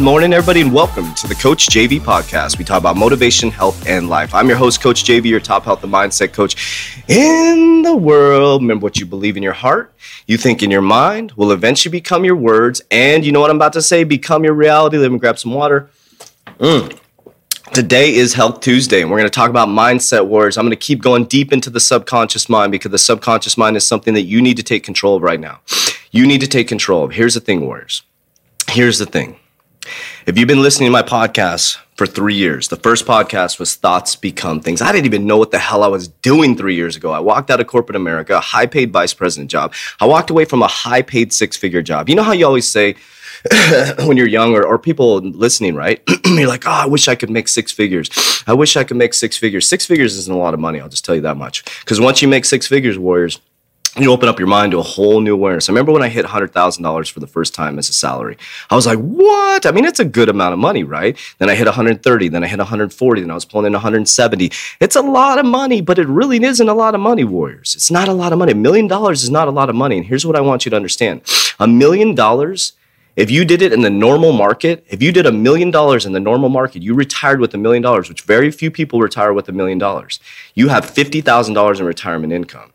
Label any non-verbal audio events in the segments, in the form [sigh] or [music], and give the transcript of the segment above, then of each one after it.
morning, everybody, and welcome to the Coach JV podcast. We talk about motivation, health, and life. I'm your host, Coach JV, your top health and mindset coach in the world. Remember what you believe in your heart, you think in your mind, will eventually become your words. And you know what I'm about to say? Become your reality. Let me grab some water. Mm. Today is Health Tuesday, and we're going to talk about mindset wars. I'm going to keep going deep into the subconscious mind because the subconscious mind is something that you need to take control of right now. You need to take control of. Here's the thing, warriors. Here's the thing. If you've been listening to my podcast for three years, the first podcast was Thoughts Become Things. I didn't even know what the hell I was doing three years ago. I walked out of corporate America, a high paid vice president job. I walked away from a high paid six figure job. You know how you always say, [laughs] when you're young or, or people listening, right? [clears throat] you're like, oh, I wish I could make six figures. I wish I could make six figures. Six figures isn't a lot of money. I'll just tell you that much. Because once you make six figures, warriors, you open up your mind to a whole new awareness. I remember when I hit $100,000 for the first time as a salary. I was like, what? I mean, it's a good amount of money, right? Then I hit 130, then I hit 140, then I was pulling in 170. It's a lot of money, but it really isn't a lot of money, warriors. It's not a lot of money. A million dollars is not a lot of money. And here's what I want you to understand a million dollars. If you did it in the normal market, if you did a million dollars in the normal market, you retired with a million dollars, which very few people retire with a million dollars. You have $50,000 in retirement income.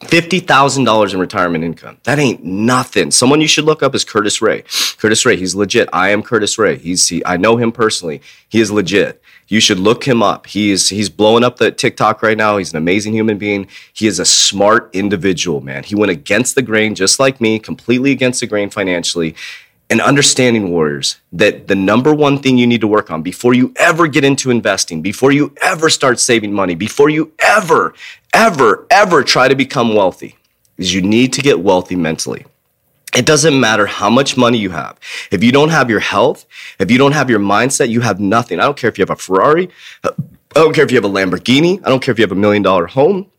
$50,000 in retirement income. That ain't nothing. Someone you should look up is Curtis Ray. Curtis Ray, he's legit. I am Curtis Ray. He's he, I know him personally. He is legit. You should look him up. He is he's blowing up the TikTok right now. He's an amazing human being. He is a smart individual, man. He went against the grain just like me, completely against the grain financially. And understanding warriors that the number one thing you need to work on before you ever get into investing, before you ever start saving money, before you ever ever, ever try to become wealthy is you need to get wealthy mentally. It doesn't matter how much money you have. If you don't have your health, if you don't have your mindset, you have nothing. I don't care if you have a Ferrari. Uh, I don't care if you have a Lamborghini. I don't care if you have a million dollar home.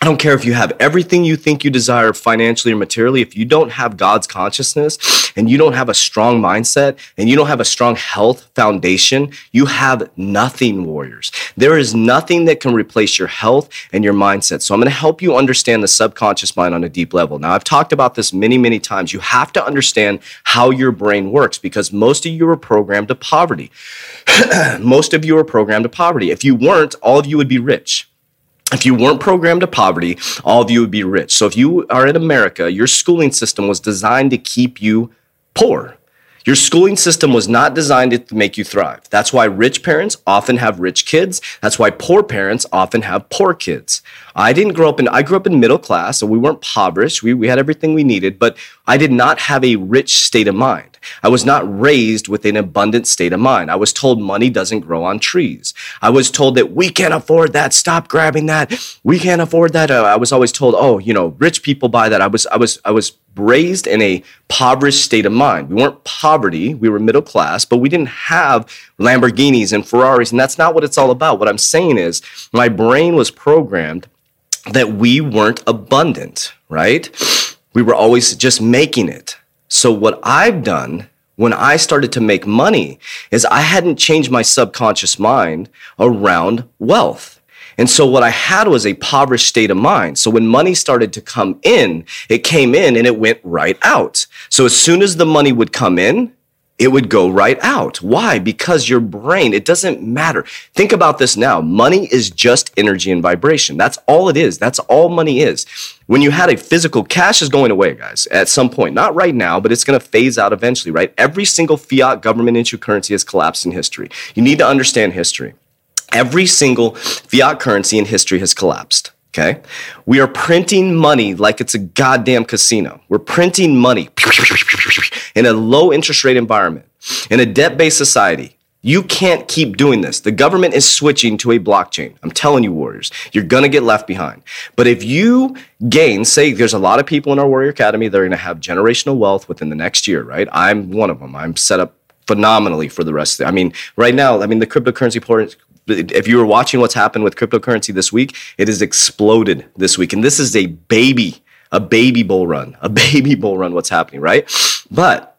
I don't care if you have everything you think you desire financially or materially. If you don't have God's consciousness and you don't have a strong mindset and you don't have a strong health foundation, you have nothing, warriors. There is nothing that can replace your health and your mindset. So I'm going to help you understand the subconscious mind on a deep level. Now, I've talked about this many, many times. You have to understand how your brain works because most of you are programmed to poverty. [clears throat] most of you are programmed to poverty. If you weren't, all of you would be rich if you weren't programmed to poverty, all of you would be rich. So if you are in America, your schooling system was designed to keep you poor. Your schooling system was not designed to make you thrive. That's why rich parents often have rich kids. That's why poor parents often have poor kids. I didn't grow up in, I grew up in middle class, so we weren't impoverished. We, we had everything we needed, but I did not have a rich state of mind. I was not raised with an abundant state of mind. I was told money doesn't grow on trees. I was told that we can't afford that. Stop grabbing that. We can't afford that. Uh, I was always told, oh, you know, rich people buy that. I was, I was, I was raised in a impoverished state of mind. We weren't poverty, we were middle class, but we didn't have Lamborghinis and Ferraris. And that's not what it's all about. What I'm saying is, my brain was programmed that we weren't abundant, right? We were always just making it. So, what I've done when I started to make money is I hadn't changed my subconscious mind around wealth. And so what I had was a impoverished state of mind. So when money started to come in, it came in and it went right out. So as soon as the money would come in, it would go right out. Why? Because your brain, it doesn't matter. Think about this now. Money is just energy and vibration. That's all it is. That's all money is. When you had a physical, cash is going away, guys, at some point. Not right now, but it's going to phase out eventually, right? Every single fiat government issued currency has collapsed in history. You need to understand history. Every single fiat currency in history has collapsed. Okay. We are printing money like it's a goddamn casino. We're printing money in a low interest rate environment, in a debt based society. You can't keep doing this. The government is switching to a blockchain. I'm telling you, Warriors, you're going to get left behind. But if you gain, say, there's a lot of people in our Warrior Academy that are going to have generational wealth within the next year, right? I'm one of them. I'm set up phenomenally for the rest of it. I mean, right now, I mean, the cryptocurrency if you were watching what's happened with cryptocurrency this week, it has exploded this week. And this is a baby, a baby bull run, a [laughs] baby bull run, what's happening, right? But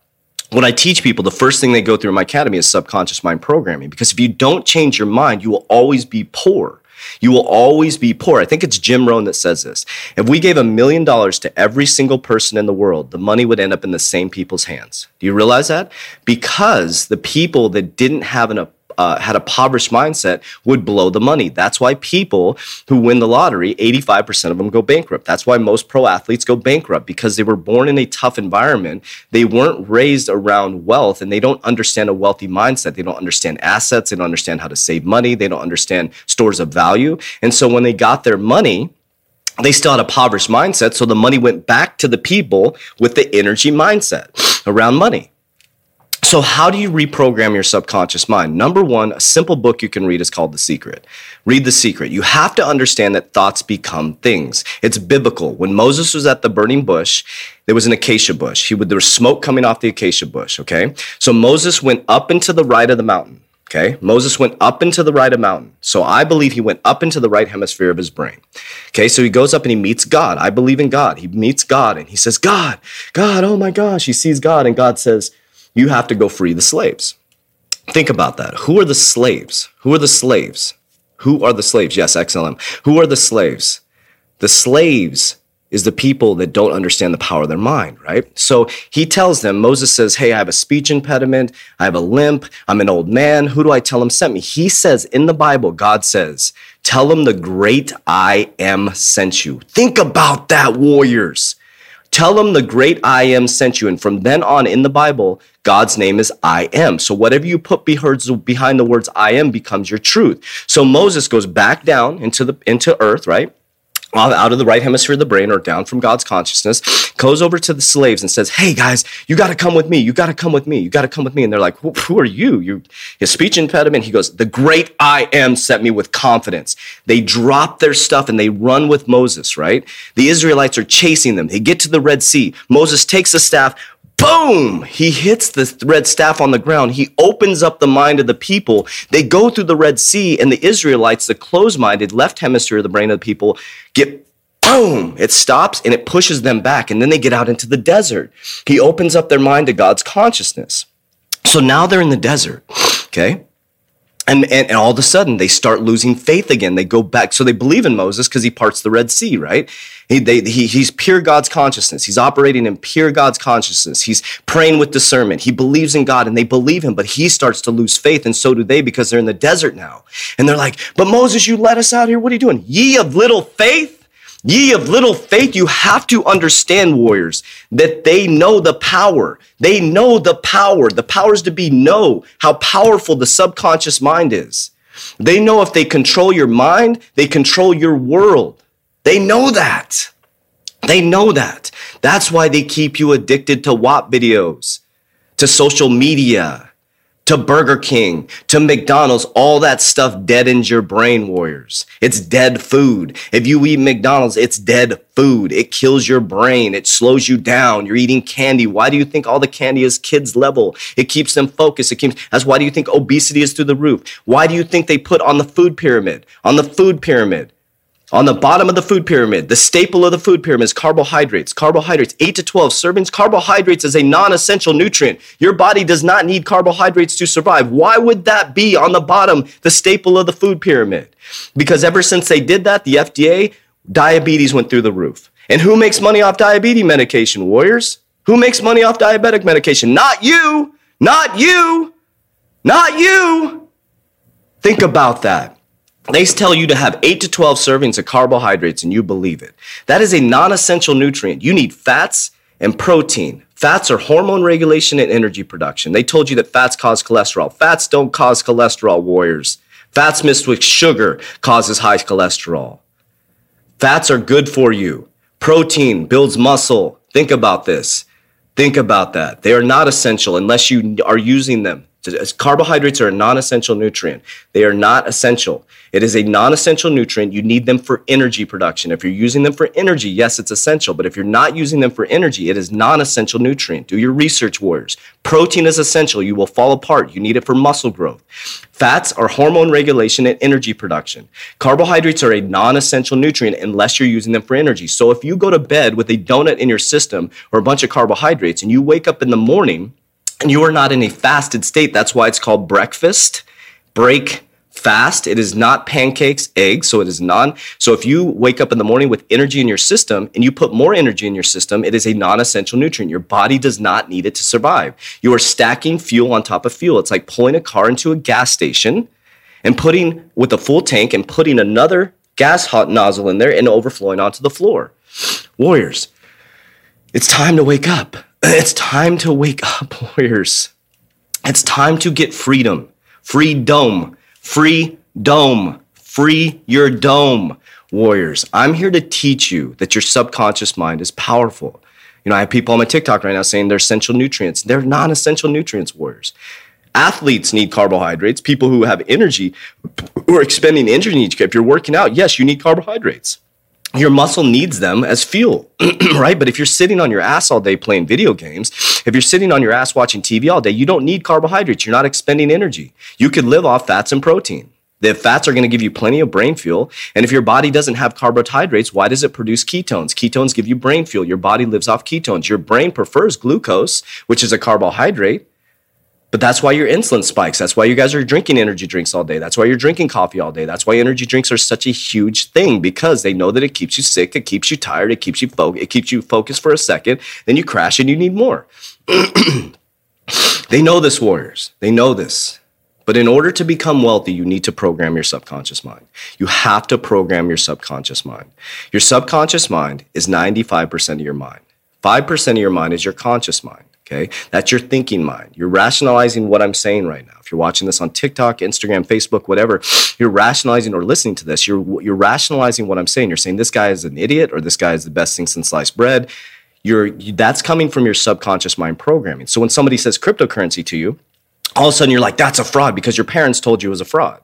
when I teach people, the first thing they go through in my academy is subconscious mind programming. Because if you don't change your mind, you will always be poor. You will always be poor. I think it's Jim Rohn that says this. If we gave a million dollars to every single person in the world, the money would end up in the same people's hands. Do you realize that? Because the people that didn't have enough uh, had a impoverished mindset would blow the money. That's why people who win the lottery, 85% of them go bankrupt. That's why most pro athletes go bankrupt because they were born in a tough environment. They weren't raised around wealth and they don't understand a wealthy mindset. They don't understand assets. They don't understand how to save money. They don't understand stores of value. And so when they got their money, they still had a impoverished mindset. So the money went back to the people with the energy mindset around money. So, how do you reprogram your subconscious mind? Number one, a simple book you can read is called The Secret. Read The Secret. You have to understand that thoughts become things. It's biblical. When Moses was at the burning bush, there was an acacia bush. He would, there was smoke coming off the acacia bush, okay? So, Moses went up into the right of the mountain. Okay. Moses went up into the right of the mountain. So I believe he went up into the right hemisphere of his brain. Okay. So he goes up and he meets God. I believe in God. He meets God and he says, God, God, oh my gosh. He sees God and God says, you have to go free the slaves. Think about that. Who are the slaves? Who are the slaves? Who are the slaves? Yes, XLM. Who are the slaves? The slaves is the people that don't understand the power of their mind, right? So he tells them, Moses says, Hey, I have a speech impediment. I have a limp. I'm an old man. Who do I tell him sent me? He says in the Bible, God says, Tell him the great I am sent you. Think about that, warriors. Tell them the great I am sent you. And from then on in the Bible, God's name is I am. So whatever you put behind the words I am becomes your truth. So Moses goes back down into the into earth, right? Out of the right hemisphere of the brain or down from God's consciousness, goes over to the slaves and says, Hey guys, you got to come with me. You got to come with me. You got to come with me. And they're like, Who are you? You, his speech impediment. He goes, The great I am sent me with confidence. They drop their stuff and they run with Moses, right? The Israelites are chasing them. They get to the Red Sea. Moses takes the staff, boom, he hits the red staff on the ground. He opens up the mind of the people. They go through the Red Sea, and the Israelites, the closed minded left hemisphere of the brain of the people, get boom, it stops and it pushes them back. And then they get out into the desert. He opens up their mind to God's consciousness. So now they're in the desert, okay? And, and, and, all of a sudden they start losing faith again. They go back. So they believe in Moses because he parts the Red Sea, right? He, they, he, he's pure God's consciousness. He's operating in pure God's consciousness. He's praying with discernment. He believes in God and they believe him, but he starts to lose faith. And so do they because they're in the desert now. And they're like, but Moses, you let us out here. What are you doing? Ye of little faith? Ye of little faith, you have to understand, warriors, that they know the power. They know the power. The powers to be know how powerful the subconscious mind is. They know if they control your mind, they control your world. They know that. They know that. That's why they keep you addicted to WAP videos, to social media, to Burger King, to McDonald's, all that stuff deadens your brain, warriors. It's dead food. If you eat McDonald's, it's dead food. It kills your brain. It slows you down. You're eating candy. Why do you think all the candy is kids level? It keeps them focused. It keeps, that's why do you think obesity is through the roof? Why do you think they put on the food pyramid? On the food pyramid, on the bottom of the food pyramid, the staple of the food pyramid is carbohydrates. Carbohydrates, 8 to 12 servings. Carbohydrates is a non essential nutrient. Your body does not need carbohydrates to survive. Why would that be on the bottom, the staple of the food pyramid? Because ever since they did that, the FDA, diabetes went through the roof. And who makes money off diabetes medication, warriors? Who makes money off diabetic medication? Not you, not you, not you. Think about that. They tell you to have 8 to 12 servings of carbohydrates and you believe it. That is a non essential nutrient. You need fats and protein. Fats are hormone regulation and energy production. They told you that fats cause cholesterol. Fats don't cause cholesterol, warriors. Fats mixed with sugar causes high cholesterol. Fats are good for you. Protein builds muscle. Think about this. Think about that. They are not essential unless you are using them. Carbohydrates are a non essential nutrient. They are not essential. It is a non essential nutrient. You need them for energy production. If you're using them for energy, yes, it's essential. But if you're not using them for energy, it is non essential nutrient. Do your research, warriors. Protein is essential. You will fall apart. You need it for muscle growth. Fats are hormone regulation and energy production. Carbohydrates are a non essential nutrient unless you're using them for energy. So if you go to bed with a donut in your system or a bunch of carbohydrates and you wake up in the morning, and you are not in a fasted state. That's why it's called breakfast. Break fast. It is not pancakes, eggs, so it is non. So if you wake up in the morning with energy in your system and you put more energy in your system, it is a non-essential nutrient. Your body does not need it to survive. You are stacking fuel on top of fuel. It's like pulling a car into a gas station and putting with a full tank and putting another gas hot nozzle in there and overflowing onto the floor. Warriors, it's time to wake up. [clears throat] It's time to wake up, [laughs] warriors. It's time to get freedom. Free dome. Free dome. Free your dome, warriors. I'm here to teach you that your subconscious mind is powerful. You know, I have people on my TikTok right now saying they're essential nutrients. They're non essential nutrients, warriors. Athletes need carbohydrates. People who have energy, who are expending energy, if you're working out, yes, you need carbohydrates your muscle needs them as fuel, [clears throat] right? But if you're sitting on your ass all day playing video games, if you're sitting on your ass watching TV all day, you don't need carbohydrates. You're not expending energy. You could live off fats and protein. The fats are going to give you plenty of brain fuel. And if your body doesn't have carbohydrates, why does it produce ketones? Ketones give you brain fuel. Your body lives off ketones. Your brain prefers glucose, which is a carbohydrate. But that's why your insulin spikes. That's why you guys are drinking energy drinks all day. That's why you're drinking coffee all day. That's why energy drinks are such a huge thing because they know that it keeps you sick, it keeps you tired, it keeps you fo- it keeps you focused for a second, then you crash and you need more. [clears throat] they know this, warriors. They know this. But in order to become wealthy, you need to program your subconscious mind. You have to program your subconscious mind. Your subconscious mind is 95% of your mind. 5% of your mind is your conscious mind. Okay. That's your thinking mind. You're rationalizing what I'm saying right now. If you're watching this on TikTok, Instagram, Facebook, whatever, you're rationalizing or listening to this. You're, you're rationalizing what I'm saying. You're saying this guy is an idiot or this guy is the best thing since sliced bread. You're, that's coming from your subconscious mind programming. So when somebody says cryptocurrency to you, all of a sudden you're like, that's a fraud because your parents told you it was a fraud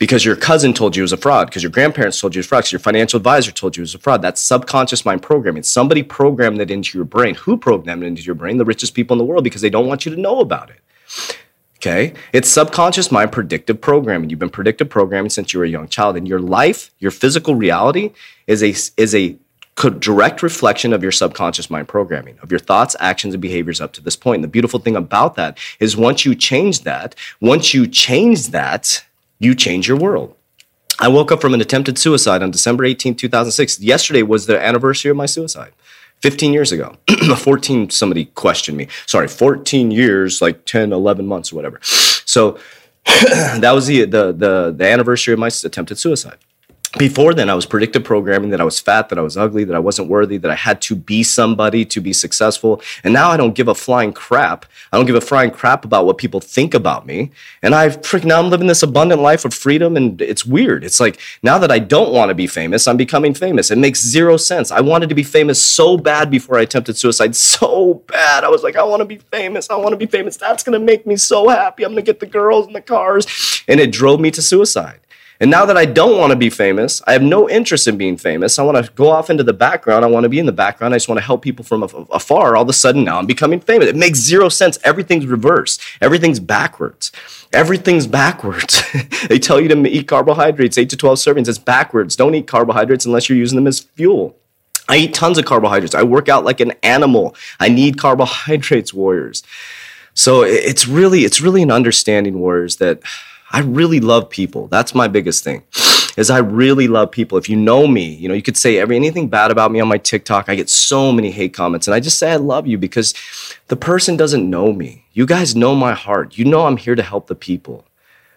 because your cousin told you it was a fraud, because your grandparents told you it was fraud, because your financial advisor told you it was a fraud. That's subconscious mind programming. Somebody programmed it into your brain. Who programmed it into your brain? The richest people in the world, because they don't want you to know about it. Okay? It's subconscious mind predictive programming. You've been predictive programming since you were a young child. And your life, your physical reality is a, is a direct reflection of your subconscious mind programming, of your thoughts, actions, and behaviors up to this point. And the beautiful thing about that is once you change that, once you change that, you change your world. I woke up from an attempted suicide on December 18, 2006. Yesterday was the anniversary of my suicide. 15 years ago. [clears throat] 14, somebody questioned me. Sorry, 14 years, like 10, 11 months or whatever. So [clears throat] that was the, the, the, the anniversary of my attempted suicide before then, I was predictive programming that I was fat, that I was ugly, that I wasn't worthy, that I had to be somebody to be successful. And now I don't give a flying crap. I don't give a flying crap about what people think about me. And I've now I'm living this abundant life of freedom. And it's weird. It's like now that I don't want to be famous, I'm becoming famous. It makes zero sense. I wanted to be famous so bad before I attempted suicide. So bad. I was like, I want to be famous. I want to be famous. That's going to make me so happy. I'm going to get the girls and the cars. And it drove me to suicide. And now that I don't want to be famous, I have no interest in being famous. I want to go off into the background. I want to be in the background. I just want to help people from afar. All of a sudden, now I'm becoming famous. It makes zero sense. Everything's reversed, Everything's backwards. Everything's backwards. [laughs] they tell you to eat carbohydrates, 8 to 12 servings. It's backwards. Don't eat carbohydrates unless you're using them as fuel. I eat tons of carbohydrates. I work out like an animal. I need carbohydrates, warriors. So it's really, it's really an understanding, warriors, that I really love people. That's my biggest thing. Is I really love people. If you know me, you know, you could say every anything bad about me on my TikTok. I get so many hate comments and I just say I love you because the person doesn't know me. You guys know my heart. You know I'm here to help the people.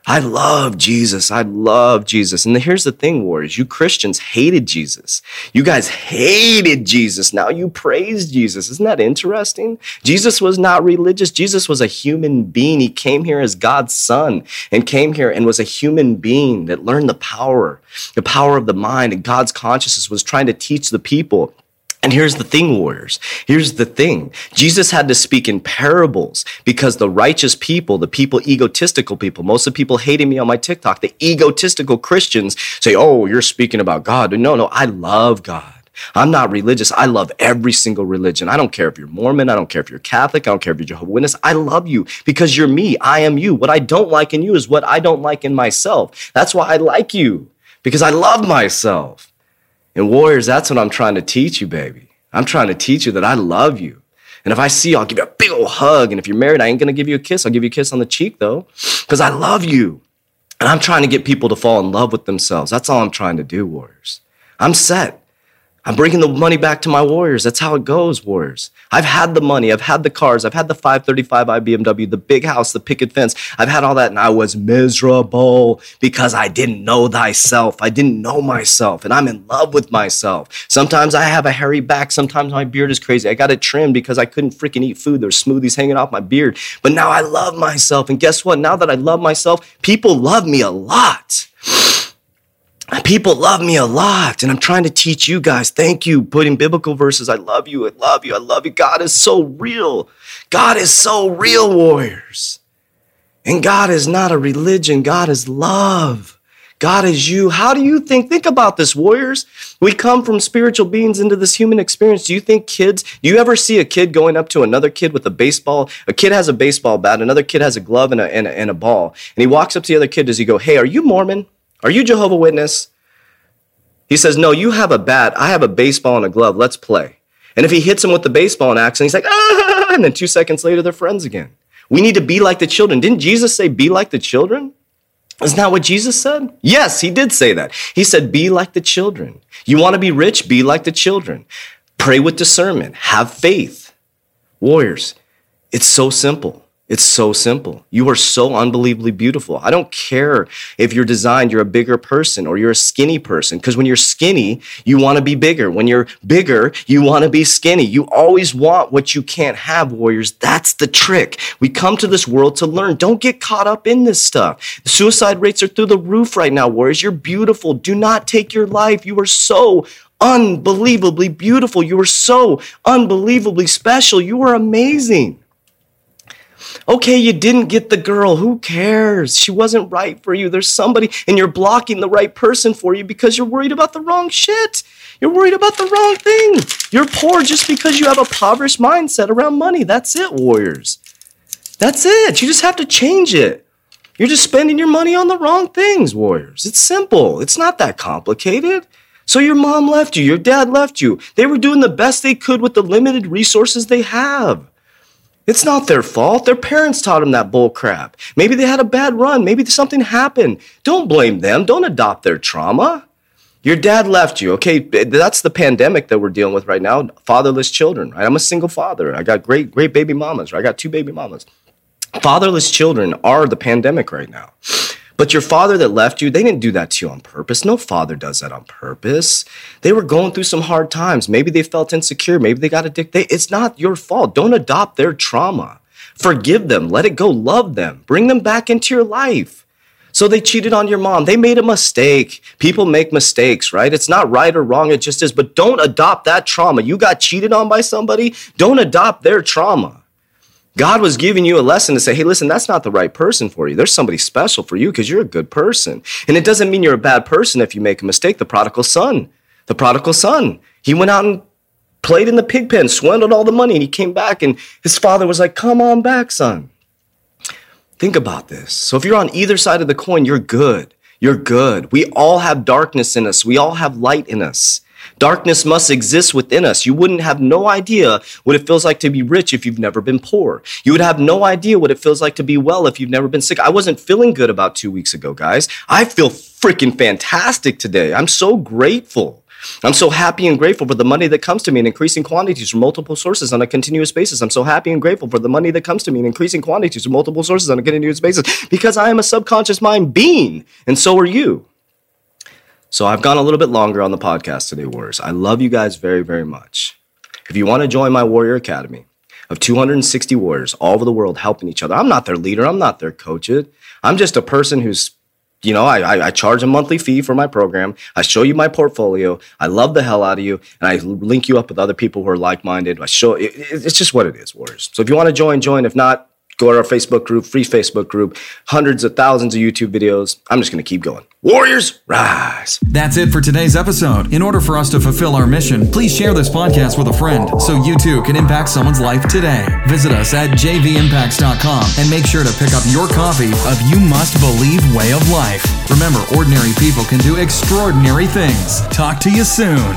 I love Jesus. I love Jesus. And here's the thing, warriors. You Christians hated Jesus. You guys hated Jesus. Now you praise Jesus. Isn't that interesting? Jesus was not religious. Jesus was a human being. He came here as God's son and came here and was a human being that learned the power, the power of the mind and God's consciousness was trying to teach the people and here's the thing, warriors. Here's the thing. Jesus had to speak in parables because the righteous people, the people, egotistical people, most of the people hating me on my TikTok, the egotistical Christians say, Oh, you're speaking about God. No, no, I love God. I'm not religious. I love every single religion. I don't care if you're Mormon. I don't care if you're Catholic. I don't care if you're Jehovah's Witness. I love you because you're me. I am you. What I don't like in you is what I don't like in myself. That's why I like you because I love myself. And warriors, that's what I'm trying to teach you, baby. I'm trying to teach you that I love you. And if I see you, I'll give you a big old hug. And if you're married, I ain't gonna give you a kiss. I'll give you a kiss on the cheek though, because I love you. And I'm trying to get people to fall in love with themselves. That's all I'm trying to do, warriors. I'm set. I'm bringing the money back to my Warriors. That's how it goes, Warriors. I've had the money. I've had the cars. I've had the 535i BMW, the big house, the picket fence. I've had all that and I was miserable because I didn't know thyself. I didn't know myself and I'm in love with myself. Sometimes I have a hairy back. Sometimes my beard is crazy. I got it trimmed because I couldn't freaking eat food. There's smoothies hanging off my beard. But now I love myself. And guess what? Now that I love myself, people love me a lot. People love me a lot, and I'm trying to teach you guys. Thank you, putting biblical verses. I love you. I love you. I love you. God is so real. God is so real, warriors. And God is not a religion, God is love. God is you. How do you think? Think about this, warriors. We come from spiritual beings into this human experience. Do you think kids, do you ever see a kid going up to another kid with a baseball? A kid has a baseball bat, another kid has a glove and a, and a, and a ball. And he walks up to the other kid. Does he go, Hey, are you Mormon? Are you Jehovah Witness? He says, No, you have a bat. I have a baseball and a glove. Let's play. And if he hits him with the baseball in accident, he's like, ah, and then two seconds later, they're friends again. We need to be like the children. Didn't Jesus say, be like the children? Isn't that what Jesus said? Yes, he did say that. He said, be like the children. You want to be rich? Be like the children. Pray with discernment. Have faith. Warriors, it's so simple. It's so simple. You are so unbelievably beautiful. I don't care if you're designed, you're a bigger person or you're a skinny person, because when you're skinny, you want to be bigger. When you're bigger, you want to be skinny. You always want what you can't have, warriors. That's the trick. We come to this world to learn. Don't get caught up in this stuff. The suicide rates are through the roof right now, warriors. You're beautiful. Do not take your life. You are so unbelievably beautiful. You are so unbelievably special. You are amazing. Okay, you didn't get the girl. Who cares? She wasn't right for you. There's somebody, and you're blocking the right person for you because you're worried about the wrong shit. You're worried about the wrong thing. You're poor just because you have a impoverished mindset around money. That's it, warriors. That's it. You just have to change it. You're just spending your money on the wrong things, warriors. It's simple, it's not that complicated. So your mom left you, your dad left you. They were doing the best they could with the limited resources they have. It's not their fault. Their parents taught them that bull crap. Maybe they had a bad run. Maybe something happened. Don't blame them. Don't adopt their trauma. Your dad left you. Okay, that's the pandemic that we're dealing with right now. Fatherless children, right? I'm a single father. I got great, great baby mamas, right? I got two baby mamas. Fatherless children are the pandemic right now. But your father that left you, they didn't do that to you on purpose. No father does that on purpose. They were going through some hard times. Maybe they felt insecure. Maybe they got addicted. It's not your fault. Don't adopt their trauma. Forgive them. Let it go. Love them. Bring them back into your life. So they cheated on your mom. They made a mistake. People make mistakes, right? It's not right or wrong. It just is. But don't adopt that trauma. You got cheated on by somebody. Don't adopt their trauma. God was giving you a lesson to say, hey, listen, that's not the right person for you. There's somebody special for you because you're a good person. And it doesn't mean you're a bad person if you make a mistake. The prodigal son, the prodigal son, he went out and played in the pig pen, swindled all the money, and he came back, and his father was like, come on back, son. Think about this. So if you're on either side of the coin, you're good. You're good. We all have darkness in us, we all have light in us. Darkness must exist within us. You wouldn't have no idea what it feels like to be rich if you've never been poor. You would have no idea what it feels like to be well if you've never been sick. I wasn't feeling good about two weeks ago, guys. I feel freaking fantastic today. I'm so grateful. I'm so happy and grateful for the money that comes to me in increasing quantities from multiple sources on a continuous basis. I'm so happy and grateful for the money that comes to me in increasing quantities from multiple sources on a continuous basis because I am a subconscious mind being, and so are you. So I've gone a little bit longer on the podcast today, Warriors. I love you guys very, very much. If you want to join my Warrior Academy of 260 warriors all over the world helping each other, I'm not their leader, I'm not their coach. I'm just a person who's you know, I, I, charge a monthly fee for my program. I show you my portfolio. I love the hell out of you, and I link you up with other people who are like minded. I show it, it's just what it is, Warriors. So if you want to join, join. If not, Go to our Facebook group, free Facebook group, hundreds of thousands of YouTube videos. I'm just going to keep going. Warriors, rise. That's it for today's episode. In order for us to fulfill our mission, please share this podcast with a friend so you too can impact someone's life today. Visit us at jvimpacts.com and make sure to pick up your copy of You Must Believe Way of Life. Remember, ordinary people can do extraordinary things. Talk to you soon.